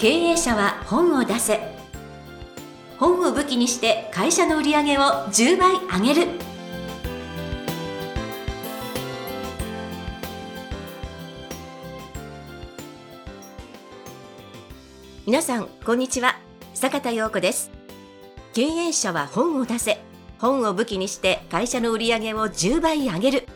経営者は本を出せ。本を武器にして会社の売り上げを10倍上げる。皆さんこんにちは。坂田陽子です。経営者は本を出せ。本を武器にして会社の売り上げを10倍上げる。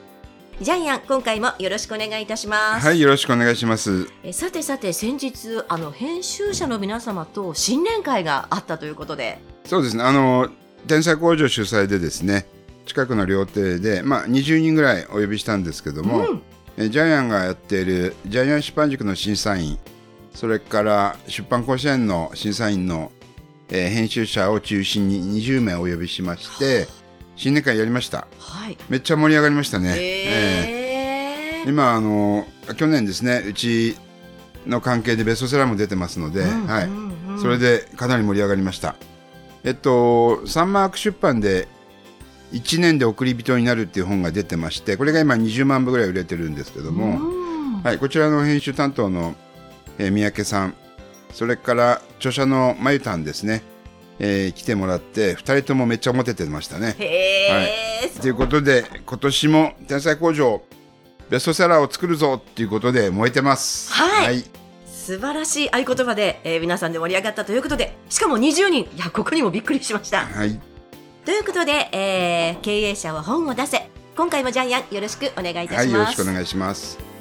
ジャイアン今回もよろしくお願いいたします。はい、よろしくお願いします。えさてさて先日あの編集者の皆様と新年会があったということで。そうですね、あの、天才工場主催でですね、近くの料亭で、まあ、20人ぐらいお呼びしたんですけども、うん。えジャイアンがやっているジャイアン出版塾の審査員、それから出版甲子園の審査員の、えー編集者を中心に20名お呼びしまして、新年会やりました。はい。めっちゃ盛り上がりましたね。えー今あの去年ですねうちの関係でベストセラーも出てますので、うんはいうんうん。それでかなり盛り上がりました。えっとサンマーク出版で1年で送り人になるっていう本が出てましてこれが今20万部ぐらい売れてるんですけども、うん。はい、こちらの編集担当の、えー三宅さんそれから著者のまゆたんですね、えー来てもらって2人ともめっちゃモテてましたね。へえ、ということで今年も天才工場ベストセラーを作るぞっていうことで燃えてます。はい。素晴らしい合言葉で、えー皆さんで盛り上がったということでしかも20人いやここにもびっくりしました。はい。ということで、えー経営者は本を出せ。今回もジャイアンよろしくお願いいたはい、します、よろしくお願いします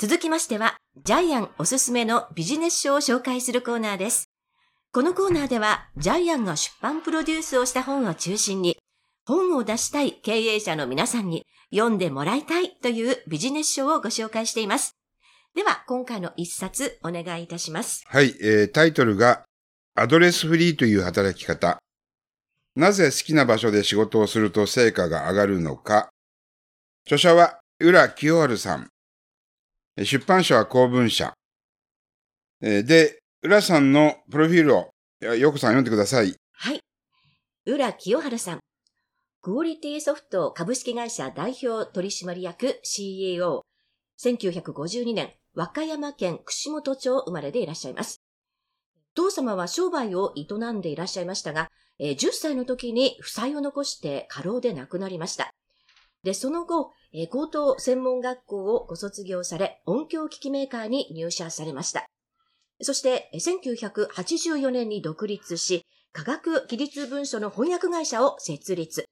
続きましては、ジャイアンおすすめのビジネス書を紹介するコーナーです。このコーナーでは、ジャイアンが出版プロデュースをした本を中心に、本を出したい経営者の皆さんに読んでもらいたいというビジネス書をご紹介しています。では、今回の一冊お願いいたします。はい、えータイトルがアドレスフリーという働き方なぜ好きな場所で仕事をすると成果が上がるのか著者は浦清春さん出版社は公文社で浦さんのプロフィールをようこさん読んでくださいはい。浦清春さん。クオリティソフト株式会社代表取締役 CEO。1952年、和歌山県串本町生まれでいらっしゃいます。父様は商売を営んでいらっしゃいましたが、10歳の時に負債を残して過労で亡くなりました。で、その後、えー高等専門学校をご卒業され、音響機器メーカーに入社されました。そして、1984年に独立し、科学技術文書の翻訳会社を設立。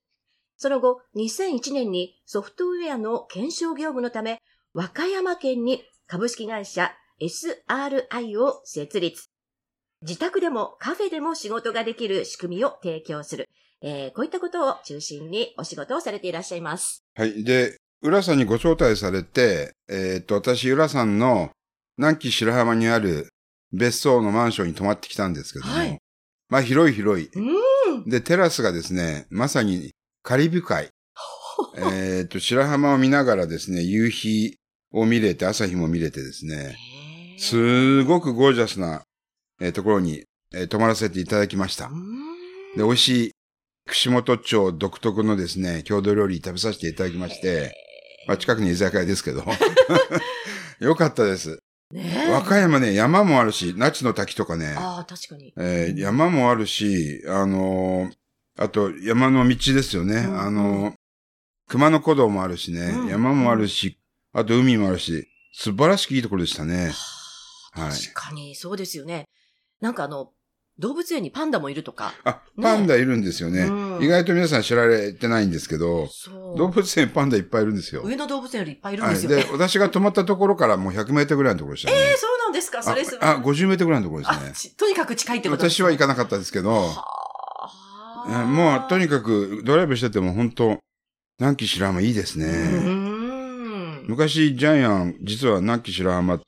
その後、2001年にソフトウェアの検証業務のため、和歌山県に株式会社 SRI を設立。自宅でもカフェでも仕事ができる仕組みを提供する。えーこういったことを中心にお仕事をされていらっしゃいます。はい。で、浦さんにご招待されて、えーっと、私、浦さんの南紀白浜にある別荘のマンションに泊まってきたんですけども、はいまあ、広い広い。うん。で、テラスがですね、まさにカリブ海。えーっと、白浜を見ながらですね、夕日を見れて、朝日も見れてですね、すごくゴージャスな、えーところに、えー泊まらせていただきましたう。んで、美味しい串本町独特のですね、郷土料理食べさせていただきまして、まあ、近くに居酒屋ですけど。よかったです。ねえ和歌山ね、山もあるし、那智の滝とかね、ああ、確かに。えー山もあるし、あのーあと山の道ですよね。うんあのー熊野古道もあるしね、うん山もあるし、あと海もあるし、素晴らしくいいところでしたね。はい。確かに、そうですよね。なんかあの、動物園にパンダもいるとか。あ、パンダいるんですよね。うん意外と皆さん知られてないんですけど。動物園パンダいっぱいいるんですよ。上野動物園よりいっぱいいるんはい。ですよね。で、私が泊まったところからもう100メートルぐらいのところでしたね。えー、そうなんですかそれすああ、50メートルぐらいのところですあね。ちとにかく近いってことです私は行かなかったですけど、もうとにかくドライブしてても本当南紀白浜いいですうね。昔ジャイアン、実は南紀白浜と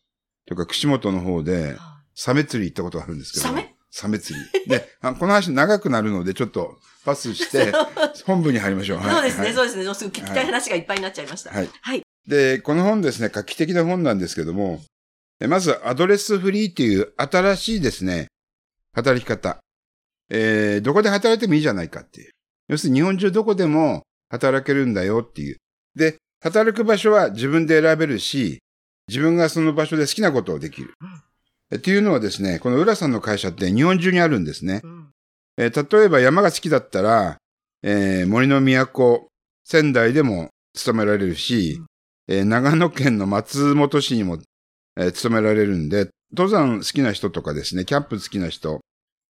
いうか串本の方で、サメ釣り行ったことがあるんですけど。サメサメ釣り。で、あこの話長くなるのでちょっとパスして、本部に入りましょう。はいそうですね、はいそうですね。もうすぐ聞きたい話がいっぱいになっちゃいました。はい。はい。で、この本ですね、画期的な本なんですけども、えまず、アドレスフリーっていう新しいですね、働き方。えー、どこで働いてもいいじゃないかっていう。要するに日本中どこでも働けるんだよっていう。で、働く場所は自分で選べるし、自分がその場所で好きなことをできる。っていうのはですね、この浦さんの会社って日本中にあるんですね。うんえー例えば山が好きだったら、えー森の都、仙台でも勤められるし、えー長野県の松本市にも、えー勤められるんで、登山好きな人とかですね、キャンプ好きな人、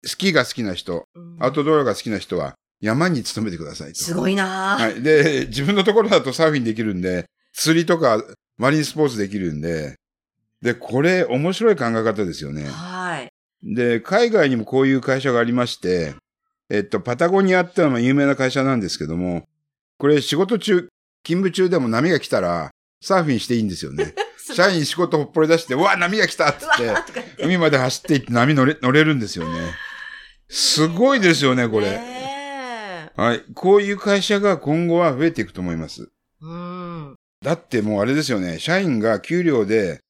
スキーが好きな人、うんアウトドアが好きな人は山に勤めてくださいと。すごいなぁはい。で、自分のところだとサーフィンできるんで、釣りとかマリンスポーツできるんで、で、これ面白い考え方ですよね。はい。で、海外にもこういう会社がありまして、えっと、パタゴニアってのは有名な会社なんですけども、これ仕事中、勤務中でも波が来たら、サーフィンしていいんですよね。社員仕事ほっぽり出して、うわ、波が来たって言って。海まで走っていって波乗れ、乗れるんですよね。すごいですよね、これ。はい。こういう会社が今後は増えていくと思います。うん。だってもうあれですよね、社員が給料で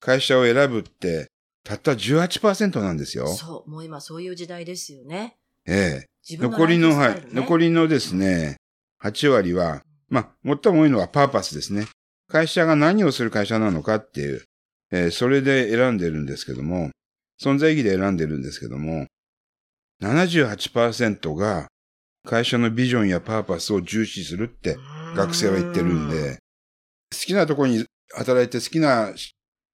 会社を選ぶって、たった18%なんですよ。そう、もう今そういう時代ですよね。ええ。自分残りの、はい残りのですね、8割は、まあ、最も多いのはパーパスですね。会社が何をする会社なのかっていう、えーそれで選んでるんですけども、存在意義で選んでるんですけども、78%が会社のビジョンやパーパスを重視するって学生は言ってるんで、好きなところに働いて好きな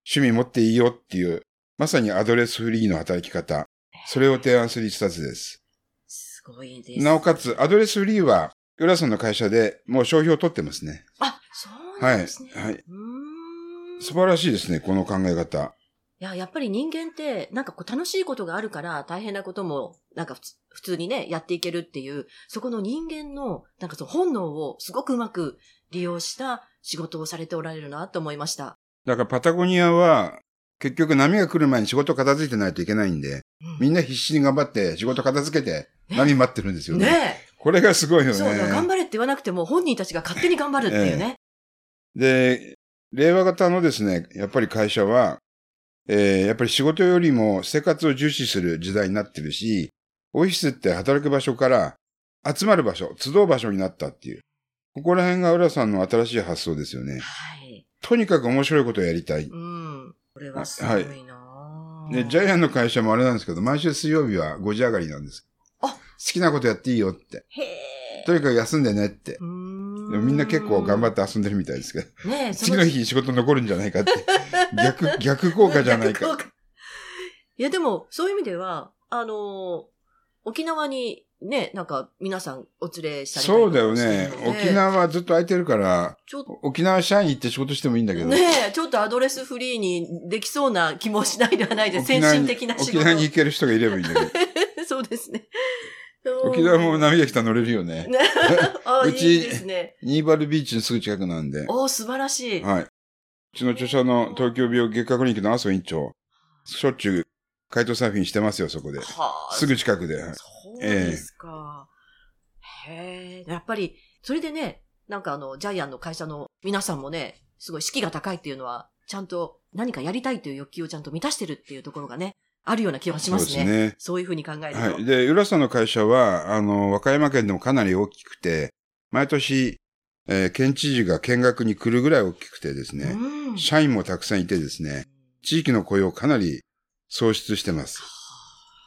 趣味持っていいよっていう、まさにアドレスフリーの働き方、それを提案する一冊です。すごいです。なおかつ、アドレスフリーは、浦さんの会社でもう商標を取ってますね。あ、そうなんですね。はいはいうーん。素晴らしいですね、この考え方。いや、やっぱり人間って、なんかこう楽しいことがあるから大変なことも、なんか普通にね、やっていけるっていう、そこの人間の、なんかその本能をすごくうまく利用した仕事をされておられるなと思いました。だからパタゴニアは、結局波が来る前に仕事片付いてないといけないんで、みんな必死に頑張って仕事片付けて波待ってるんですよね。ねこれがすごいえ。よね。そうだ、頑張れって言わなくても本人たちが勝手に頑張るっていうね。で、令和型のですね、やっぱり会社は、えーやっぱり仕事よりも生活を重視する時代になってるし、オフィスって働く場所から集まる場所、集う場所になったっていう。ここら辺が浦さんの新しい発想ですよね。はい。とにかく面白いことをやりたい。うん。これはすごいな、で、ジャイアンの会社もあれなんですけど、毎週水曜日は5時上がりなんです。あ好きなことやっていいよって。へえ。とにかく休んでねって。うーんでもみんな結構頑張って遊んでるみたいですけど。ね次の日仕事残るんじゃないかって。逆、逆効果じゃないか。いや、でも、そういう意味では、あのー沖縄にね、なんか皆さんお連れしたりそうだよね。沖沖縄縄はずっと空いてるから、ちょっと沖縄社員行って仕事してもいいんだけど。ねえ、ちょっとアドレスフリーにできそうな気もしないではないです。先進的な仕事。沖縄に行ける人がいればいいんだけど。そうですね。沖縄も波が来たら乗れるよね。うちいいですね。ニーバルビーチのすぐ近くなんで。お素晴らしい。はい。うちの著者の東京病外科クリニックの麻生院長、しょっちゅう、カイトサーフィンしてますよ、そこで。はあすぐ近くで。はいそうですか。へえ。やっぱり、それでね、なんかあの、ジャイアンの会社の皆さんもね、すごい士気が高いっていうのは、ちゃんと何かやりたいという欲求をちゃんと満たしてるっていうところがね、あるような気はしますね。そうそうですね。いうふうに考えると。はい。で、浦さんの会社は、あの、和歌山県でもかなり大きくて、毎年、えー県知事が見学に来るぐらい大きくてですね、うん社員もたくさんいてですね、地域の雇用をかなり創出してます。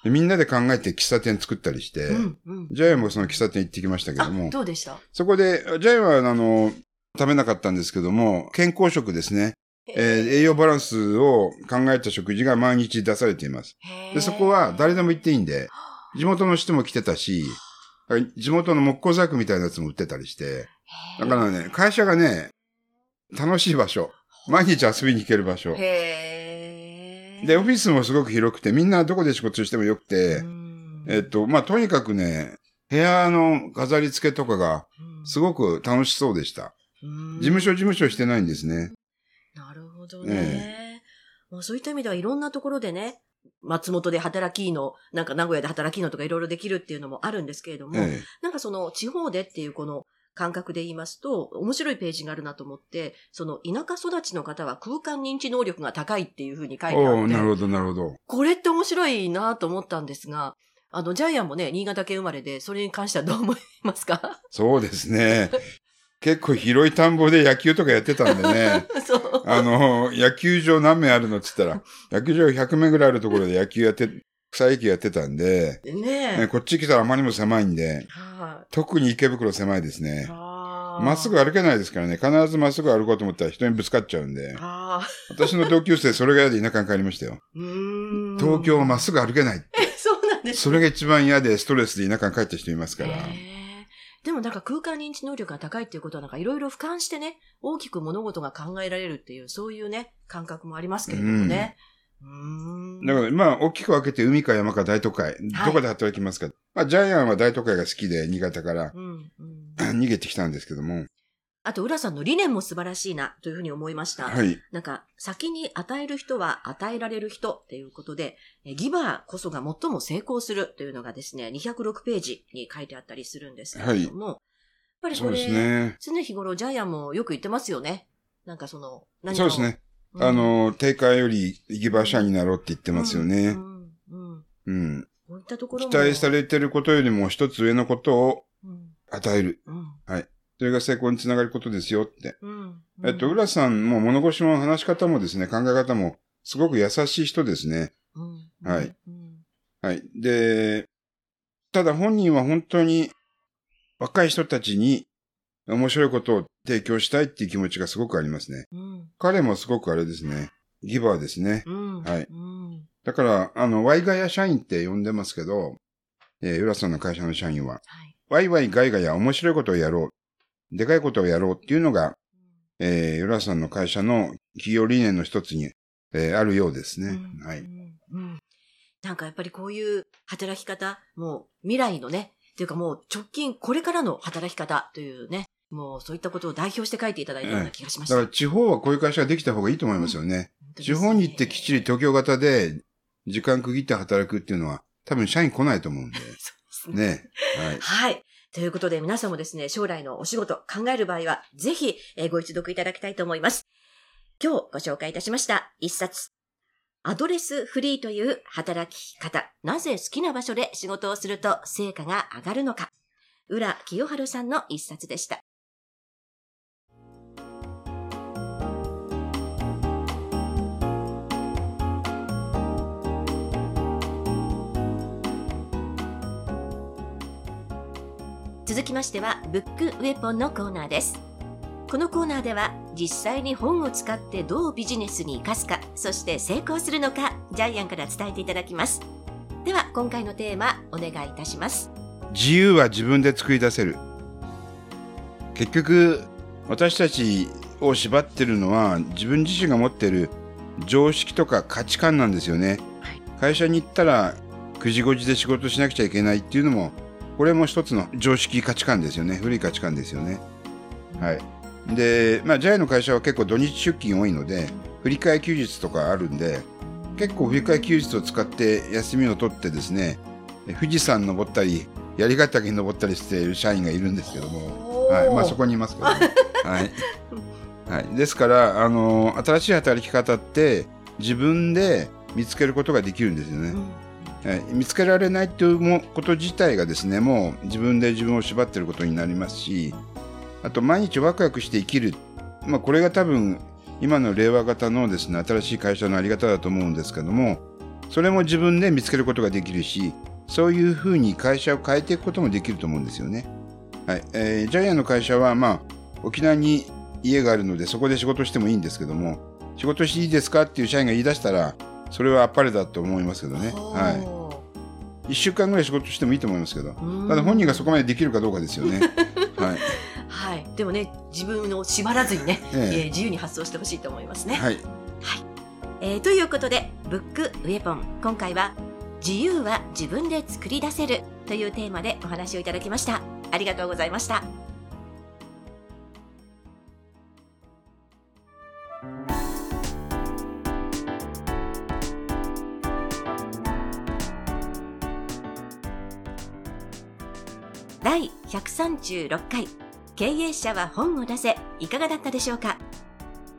でみんなで考えて喫茶店作ったりして、うんうん。ジャイアンもその喫茶店行ってきましたけどあも、、どうでした？そこで、ジャイアンはあの、食べなかったんですけども、健康食ですね、えー栄養バランスを考えた食事が毎日出されています。で、そこは誰でも行っていいんで、地元の人も来てたし、地元の木工細工みたいなやつも売ってたりして、だからね、会社がね、楽しい場所。毎日遊びに行ける場所。へーで、オフィスもすごく広くて、みんなどこで仕事してもよくてう、んえっと、まあ、とにかくね、部屋の飾り付けとかがすごく楽しそうでした。うん事務所事務所してないんですね。なるほどね。まあそういった意味ではいろんなところでね、松本で働きの、なんか名古屋で働きのとかいろいろできるっていうのもあるんですけれども、えなんかその地方でっていうこの感覚で言いますと、面白いページがあるなと思って、その田舎育ちの方は空間認知能力が高いっていうふうに書え。いてあおおなるって、ほど、なるほど。これって面白いなと思ったんですが、あの、ジャイアンもね、新潟県生まれで、それに関してはどう思いますか？そうですね。結構広い田んぼで野球とかやってたんでね。そう。あの、野球場何面あるのって言ったら、野球場100面ぐらいあるところで野球やって、草野球やってたんで、ねねえ。こっち来たらあまりにも狭いんで、は特に池袋狭いですい。ね。まっすぐ歩けないですからね。必ずまっすぐ歩こうと思ったら人にぶつかっちゃうんで。私の同級生それが嫌で田舎に帰りましたよ。東京はまっすぐ歩けない。え、そうなんですそれが一番嫌でストレスで田舎に帰った人いますから。でもなんか空間認知能力が高いっていうことはなんかいろいろ俯瞰してね、大きく物事が考えられるっていう、そういうね、感覚もありますけれどもね。う。だから、まあ、大きく分けて海か山か大都会。どこで働きますか、まあ、ジャイアンは大都会が好きで、新潟からうん、うん。逃げてきたんですけども。あと、浦さんの理念も素晴らしいな、というふうに思いました。はい。なんか、先に与える人は与えられる人っていうことで、えギバーこそが最も成功するというのがですね、206ページに書いてあったりするんですけれども、やっぱりこそうですれ、ね。常日頃ジャイアンもよく言ってますよね。なんかその、何かをそうですね。うんあの、定価よりギバー社員になろうって言ってますようね。んうん。うん。こういったところも。期待されてることよりも一つ上のことをうん。与える。うん。それが成功につながることですよって。うん。えっと、浦さんも物腰も話し方もですね、考え方もすごく優しい人ですね。うん。はいうん。はい。で、ただ本人は本当に若い人たちに面白いことを提供したいっていう気持ちがすごくありますね。うん。彼もすごくあれですね。ギバーですね。うん。はいうん。だから、あの、ワイガヤ社員って呼んでますけど、えー、浦さんの会社の社員は、はい。ワイワイガイガヤ面白いことをやろう。でかいことをやろうっていうのが、えー、浦さんの会社の企業理念の一つに、えーあるようですね。うんはい。うんうんなんかやっぱりこういう働き方、もう未来のね、っていうかもう直近これからの働き方というね、もうそういったことを代表して書いていただいたような気がしました。だから地方はこういう会社ができた方がいいと思いますよね。本当ですね地方に行ってきっちり東京型で時間区切って働くっていうのは多分社員来ないと思うんで。そうですね。ね。はい。はい。ということで皆さんもですね、将来のお仕事考える場合は、ぜひ、えーご一読いただきたいと思います。今日ご紹介いたしました一冊。アドレスフリーという働き方。なぜ好きな場所で仕事をすると成果が上がるのか。浦清春さんの一冊でした。続きましては、ブックウェポンのコーナーです。このコーナーでは、実際に本を使ってどうビジネスに活かすか、そして成功するのか、ジャイアンから伝えていただきます。では、今回のテーマ、お願いいたします。自由は自分で作り出せる。結局、私たちを縛ってるのは自分自身が持ってる常識とか価値観なんですよね。はい会社に行ったら9時5時で仕事しなくちゃいけないっていうのも、これも一つの常識価値観ですよね。古い価値観ですよね。はい。で、まあ、ジャイの会社は結構土日出勤多いので、振り替え休日とかあるんで、結構振り替え休日を使って休みを取ってですね、富士山登ったり、槍ヶ岳に登ったりしている社員がいるんですけども、はい、まあそこにいますけど、ね、はい。はい。ですから、あの、新しい働き方って自分で見つけることができるんですよね。はい、見つけられないっていうこと自体がですね、もう自分で自分を縛っていることになりますし、あと毎日ワクワクして生きる。まあこれが多分今の令和型のですね、新しい会社のあり方だと思うんですけども、それも自分で見つけることができるし、そういうふうに会社を変えていくこともできると思うんですよね。はい。えージャイアンの会社は、まあ、沖縄に家があるので、そこで仕事してもいいんですけども、仕事していいですかっていう社員が言い出したら、それはあっぱれだと思いますけどね。は。い。一週間ぐらい仕事してもいいと思いますけど。ただ本人がそこまでできるかどうかですよね。はい。はい。でもね、自分を縛らずにね、えええー自由に発想してほしいと思いますね。はい。えーということで、ブックウェポン。今回は、自由は自分で作り出せるというテーマでお話をいただきました。ありがとうございました。136回経営者は本を出せいかがだったでしょうか？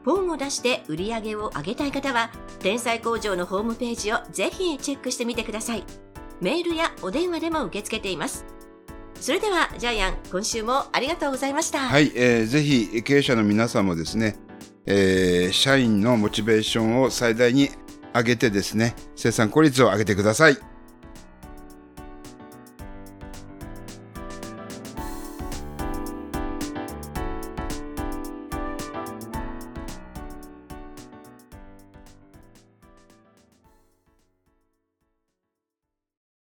本を出して売り上げを上げたい方は天才工場のホームページをぜひチェックしてみてくださいメールやお電話でも受け付けています。それでは、ジャイアン、今週もありがとうございました。はい、えーぜひ経営者の皆さんもですね、えー社員のモチベーションを最大に上げてですね、生産効率を上げてください。